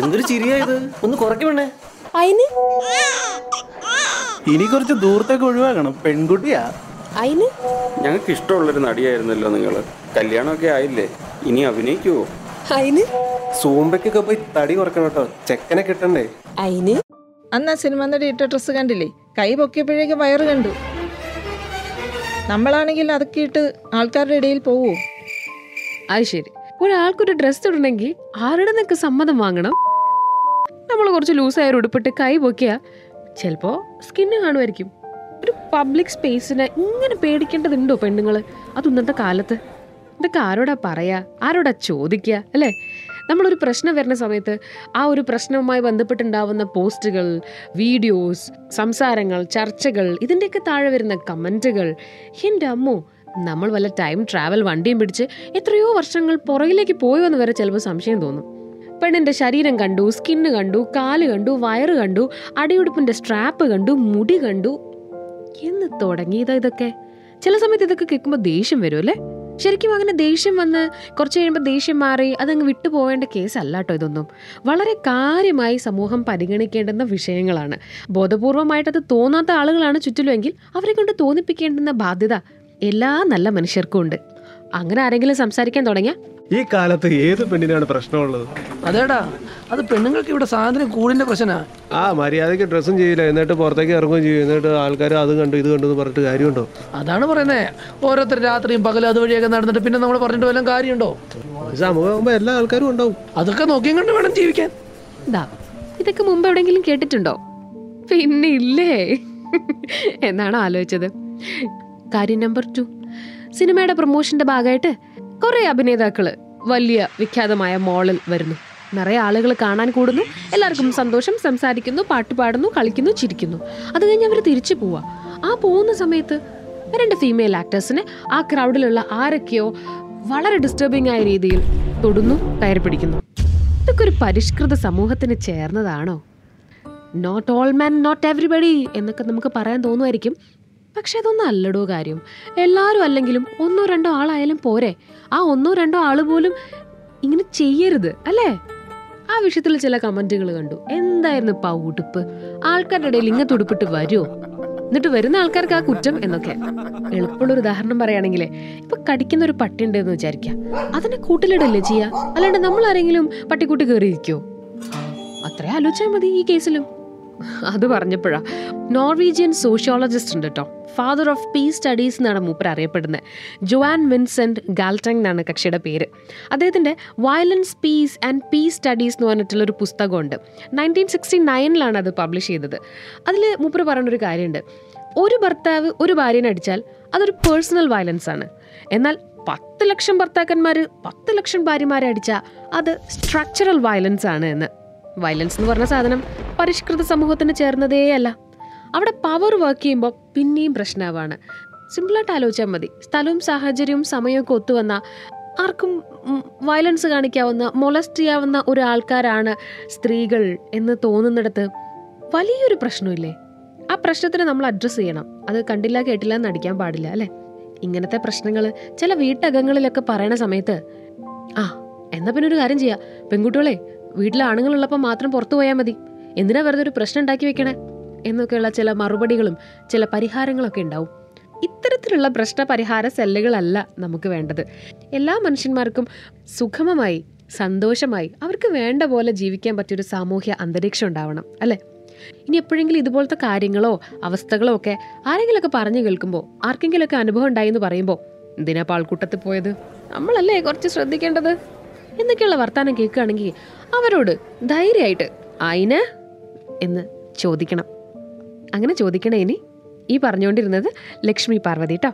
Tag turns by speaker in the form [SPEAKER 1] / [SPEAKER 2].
[SPEAKER 1] എന്തൊരു ചിരിയാ ഇത്? ഒന്ന് കുറയ്ക്കണേ
[SPEAKER 2] അയിന്?
[SPEAKER 1] ഇനി കുറച്ച് ദൂരത്തേക്ക് ഒഴിവാക്കണം. പെൺകുട്ടിയാ.
[SPEAKER 2] അയിന്?
[SPEAKER 3] ഞങ്ങൾക്ക് ഇഷ്ടമുള്ളൊരു നടിയായിരുന്നല്ലോ നിങ്ങൾ കല്യാണമൊക്കെ ആയില്ലേ? ഇനി അഭിനയിക്കുവോ?
[SPEAKER 2] അയിന്?
[SPEAKER 1] സൂമ്പയ്ക്കൊക്കെ പോയി തടി കുറക്കണം കേട്ടോ. ചെക്കനെ കിട്ടണ്ടേ?
[SPEAKER 2] അയിന്?
[SPEAKER 4] അന്ന് ആ സിനിമ നടി ഇട്ട ഡ്രസ്സ് കണ്ടില്ലേ? കൈ പൊക്കിയപ്പോഴേക്ക് വയറ് കണ്ടു. നമ്മളാണെങ്കിൽ അതൊക്കെ ഇട്ട് ആൾക്കാരുടെ ഇടയിൽ പോവോ?
[SPEAKER 5] അത് ശരി. ഒരാൾക്കൊരു ഡ്രസ്സ് ഇടണമെങ്കിൽ ആരുടെ നിനക്ക് സമ്മതം വാങ്ങണം? നമ്മൾ കുറച്ച് ലൂസായ ഒരു ഉടുപ്പിട്ട് കൈ പൊക്കിയാൽ ചിലപ്പോൾ സ്കിന്ന് കാണുമായിരിക്കും. ഒരു പബ്ലിക് സ്പേസിനെ ഇങ്ങനെ പേടിക്കേണ്ടതുണ്ടോ പെണ്ണുങ്ങൾ അത് ഇന്നത്തെ കാലത്ത്. ഇതൊക്കെ ആരോടാ പറയാ? ആരോടാ ചോദിക്കുക അല്ലേ? നമ്മളൊരു പ്രശ്നം വരുന്ന സമയത്ത് ആ ഒരു പ്രശ്നവുമായി ബന്ധപ്പെട്ടുണ്ടാവുന്ന പോസ്റ്റുകൾ വീഡിയോസ് സംസാരങ്ങൾ ചർച്ചകൾ ഇതിന്റെയൊക്കെ താഴെ വരുന്ന കമന്റുകൾ എന്റെ അമ്മോ നമ്മൾ വല്ല ടൈം ട്രാവൽ വണ്ടിയും പിടിച്ച് എത്രയോ വർഷങ്ങൾ പുറകിലേക്ക് പോയോ എന്ന് വരെ ചിലപ്പോൾ സംശയം തോന്നും. പെണ്ണിന്റെ ശരീരം കണ്ടു സ്കിന്ന് കണ്ടു കാൽ കണ്ടു വയറ് കണ്ടു അടിയുടുപ്പിന്റെ സ്ട്രാപ്പ് കണ്ടു മുടി കണ്ടു. എന്ന് തുടങ്ങിയതാ ഇതൊക്കെ. ചില സമയത്ത് ഇതൊക്കെ കേൾക്കുമ്പോൾ ദേഷ്യം വരും അല്ലേ? ശരിക്കും അങ്ങനെ ദേഷ്യം വന്ന് കുറച്ച് കഴിയുമ്പോൾ ദേഷ്യം മാറി അതങ്ങ് വിട്ടുപോകേണ്ട കേസല്ല കേട്ടോ ഇതൊന്നും. വളരെ കാര്യമായി സമൂഹം പരിഗണിക്കേണ്ടുന്ന വിഷയങ്ങളാണ്. ബോധപൂർവമായിട്ട് അത് തോന്നാത്ത ആളുകളാണ് ചുറ്റിലുമെങ്കിൽ അവരെ കൊണ്ട് തോന്നിപ്പിക്കേണ്ടുന്ന ബാധ്യത എല്ലാ നല്ല മനുഷ്യർക്കും ഉണ്ട്. അങ്ങനെ ആരെങ്കിലും സംസാരിക്കാൻ തുടങ്ങിയ?
[SPEAKER 6] ഈ കാലത്ത് ഏത് പെണ്ണിനാണ് പ്രശ്നമുള്ളത്?
[SPEAKER 7] അതേടാ അത് പെണ്ണുങ്ങൾക്ക് ഇവിടെ സാധനം കൂടിന്റെ പ്രശ്നമാ
[SPEAKER 6] ആ മര്യാദയ്ക്ക് ഡ്രസ്സും ചെയ്യില്ല എന്നിട്ട് പുറത്തേക്ക് ഇറങ്ങുകയും ചെയ്യും. എന്നിട്ട് ആൾക്കാർ അത് കണ്ടു ഇത് കണ്ടു എന്ന് പറഞ്ഞിട്ട് കാര്യമുണ്ടോ?
[SPEAKER 7] അതാണ് പറയുന്നേ. ഓരോരുത്തർ രാത്രിയും പകലും അതുവഴിയൊക്കെ നടന്നിട്ട് പിന്നെ നമ്മൾ പറഞ്ഞിട്ട് വല്ലതും കാര്യമുണ്ടോ?
[SPEAKER 6] സമൂഹമാകുമ്പോൾ എല്ലാ ആൾക്കാരും ഉണ്ടാവും.
[SPEAKER 7] അതൊക്കെ നോക്കിയും കണ്ട് വേണം ജീവിക്കാൻ.
[SPEAKER 5] ഇതാ ഇതൊക്കെ മുമ്പ് എവിടെയെങ്കിലും കേട്ടിട്ടുണ്ടോ? പിന്നെ ഇല്ലേ എന്നാണ് ആലോചിച്ചത്. കാര്യം നമ്പർ ടു. സിനിമയുടെ പ്രൊമോഷന്റെ ഭാഗമായിട്ട് കുറേ അഭിനേതാക്കൾ വലിയ വിഖ്യാതമായ മോളിൽ വരുന്നു. നിറയെ ആളുകൾ കാണാൻ കൂടുന്നു എല്ലാവർക്കും സന്തോഷം സംസാരിക്കുന്നു പാട്ട് പാടുന്നു കളിക്കുന്നു ചിരിക്കുന്നു. അത് കഴിഞ്ഞ് അവർ തിരിച്ചു പോവാ. ആ പോകുന്ന സമയത്ത് രണ്ട് ഫീമെയിൽ ആക്ടേഴ്സിനെ ആ ക്രൗഡിലുള്ള ആരൊക്കെയോ വളരെ ഡിസ്റ്റർബിംഗ് ആയ രീതിയിൽ തൊടുന്നു കയറി പിടിക്കുന്നു. ഇതൊക്കെ ഒരു പരിഷ്കൃത സമൂഹത്തിന് ചേർന്നതാണോ? Not all man not everybody എന്നൊക്കെ നമുക്ക് പറയാൻ തോന്നുമായിരിക്കും. പക്ഷെ അതൊന്നും അല്ലടോ കാര്യം. എല്ലാവരും അല്ലെങ്കിലും ഒന്നോ രണ്ടോ ആളായാലും പോരെ. ആ ഒന്നോ രണ്ടോ ആൾ പോലും ഇങ്ങനെ ചെയ്യരുത് അല്ലേ? ആ വിഷയത്തിൽ ചില കമന്റുകൾ കണ്ടു. എന്തായിരുന്നു ഇപ്പൊ ഉടുപ്പ്? ആൾക്കാരുടെ ഇടയിൽ ഇങ്ങനത്തെ ഉടുപ്പിട്ട് വരുമോ എന്നിട്ട് വരുന്ന ആൾക്കാർക്ക് ആ കുറ്റം എന്നൊക്കെ. എളുപ്പമുള്ള ഒരു ഉദാഹരണം പറയുകയാണെങ്കിലേ ഇപ്പൊ കടിക്കുന്ന ഒരു പട്ടി ഉണ്ടെന്ന് വിചാരിക്കാം അതിനെ കൂട്ടിലിടല്ലേ ചെയ്യാ? അല്ലാണ്ട് നമ്മൾ ആരെങ്കിലും പട്ടിക്കൂട്ടി കയറിയിരിക്കോ അത്രേ ആലോചിച്ചാൽ മതി ഈ കേസിലും. അത് പറഞ്ഞപ്പോഴാ. നോർവീജിയൻ സോഷ്യോളജിസ്റ്റ് ഉണ്ട് കേട്ടോ. ഫാദർ ഓഫ് പീസ് സ്റ്റഡീസ് എന്നാണ് മൂപ്പർ അറിയപ്പെടുന്നത്. ജോവാൻ വിൻസെന്റ് ഗാൽട്ടങ് എന്നാണ് കക്ഷിയുടെ പേര്. അദ്ദേഹത്തിന്റെ violence peace and peace studies എന്ന് പറഞ്ഞിട്ടുള്ള ഒരു പുസ്തകമുണ്ട്. നയന്റീൻ സിക്സ്റ്റി നയനിലാണ് അത് പബ്ലിഷ് ചെയ്തത്. അതിൽ മൂപ്പർ പറയുന്നൊരു കാര്യമുണ്ട്. ഒരു ഭർത്താവ് ഒരു ഭാര്യനെ അടിച്ചാൽ അതൊരു പേഴ്സണൽ വയലൻസ് ആണ്. എന്നാൽ പത്ത് ലക്ഷം ഭർത്താക്കന്മാർ പത്ത് ലക്ഷം ഭാര്യമാരെ അടിച്ചാൽ അത് സ്ട്രക്ചറൽ വയലൻസ് ആണ് എന്ന്. വയലൻസ് എന്ന് പറഞ്ഞ സാധനം പരിഷ്കൃത സമൂഹത്തിന് ചേർന്നതേ അല്ല അവിടെ പവർ വർക്ക് ചെയ്യുമ്പോൾ പിന്നെയും പ്രശ്നമാണ് സിമ്പിളായിട്ട് ആലോചിച്ചാൽ മതി. സ്ഥലവും സാഹചര്യവും സമയമൊക്കെ ഒത്തുവന്ന ആർക്കും വയലൻസ് കാണിക്കാവുന്ന മൊളസ്റ്റ് ചെയ്യാവുന്ന ഒരു ആൾക്കാരാണ് സ്ത്രീകൾ എന്ന് തോന്നുന്നിടത്ത് വലിയൊരു പ്രശ്നമില്ലേ ആ പ്രശ്നത്തിന് നമ്മൾ അഡ്രസ്സ് ചെയ്യണം. അത് കണ്ടില്ല കേട്ടില്ല എന്ന് അടിക്കാൻ പാടില്ല അല്ലേ? ഇങ്ങനത്തെ പ്രശ്നങ്ങൾ ചില വീട്ടകങ്ങളിലൊക്കെ പറയണ സമയത്ത് ആ എന്നാ പിന്നെ ഒരു കാര്യം ചെയ്യാം. പെൺകുട്ടികളെ വീട്ടിലെ ആണുങ്ങളുള്ളപ്പോൾ മാത്രം പുറത്തു പോയാൽ മതി. എന്തിനാ വെറുതെ ഒരു പ്രശ്നം ഉണ്ടാക്കി വെക്കണേ? എന്നൊക്കെയുള്ള ചില മറുപടികളും ചില പരിഹാരങ്ങളൊക്കെ ഉണ്ടാവും. ഇത്തരത്തിലുള്ള പ്രശ്ന പരിഹാര സെല്ലുകളല്ല നമുക്ക് വേണ്ടത്. എല്ലാ മനുഷ്യന്മാർക്കും സുഗമമായി സന്തോഷമായി അവർക്ക് വേണ്ട പോലെ ജീവിക്കാൻ പറ്റിയൊരു സാമൂഹ്യ അന്തരീക്ഷം ഉണ്ടാവണം അല്ലേ? ഇനി എപ്പോഴെങ്കിലും ഇതുപോലത്തെ കാര്യങ്ങളോ അവസ്ഥകളോ ഒക്കെ ആരെങ്കിലുമൊക്കെ പറഞ്ഞു കേൾക്കുമ്പോൾ ആർക്കെങ്കിലുമൊക്കെ അനുഭവം ഉണ്ടായി എന്ന് പറയുമ്പോൾ എന്തിനാ പാൾക്കൂട്ടത്തിൽ പോയത്? നമ്മളല്ലേ കുറച്ച് ശ്രദ്ധിക്കേണ്ടത്? എന്നൊക്കെയുള്ള വർത്തമാനം കേൾക്കുകയാണെങ്കിൽ അവരോട് ധൈര്യമായിട്ട് അയിന്? എന്ന് ചോദിക്കണം. അങ്ങനെ ചോദിക്കണേ ഇനി. ഈ പറഞ്ഞുകൊണ്ടിരുന്നത് ലക്ഷ്മി പാർവതി കേട്ടോ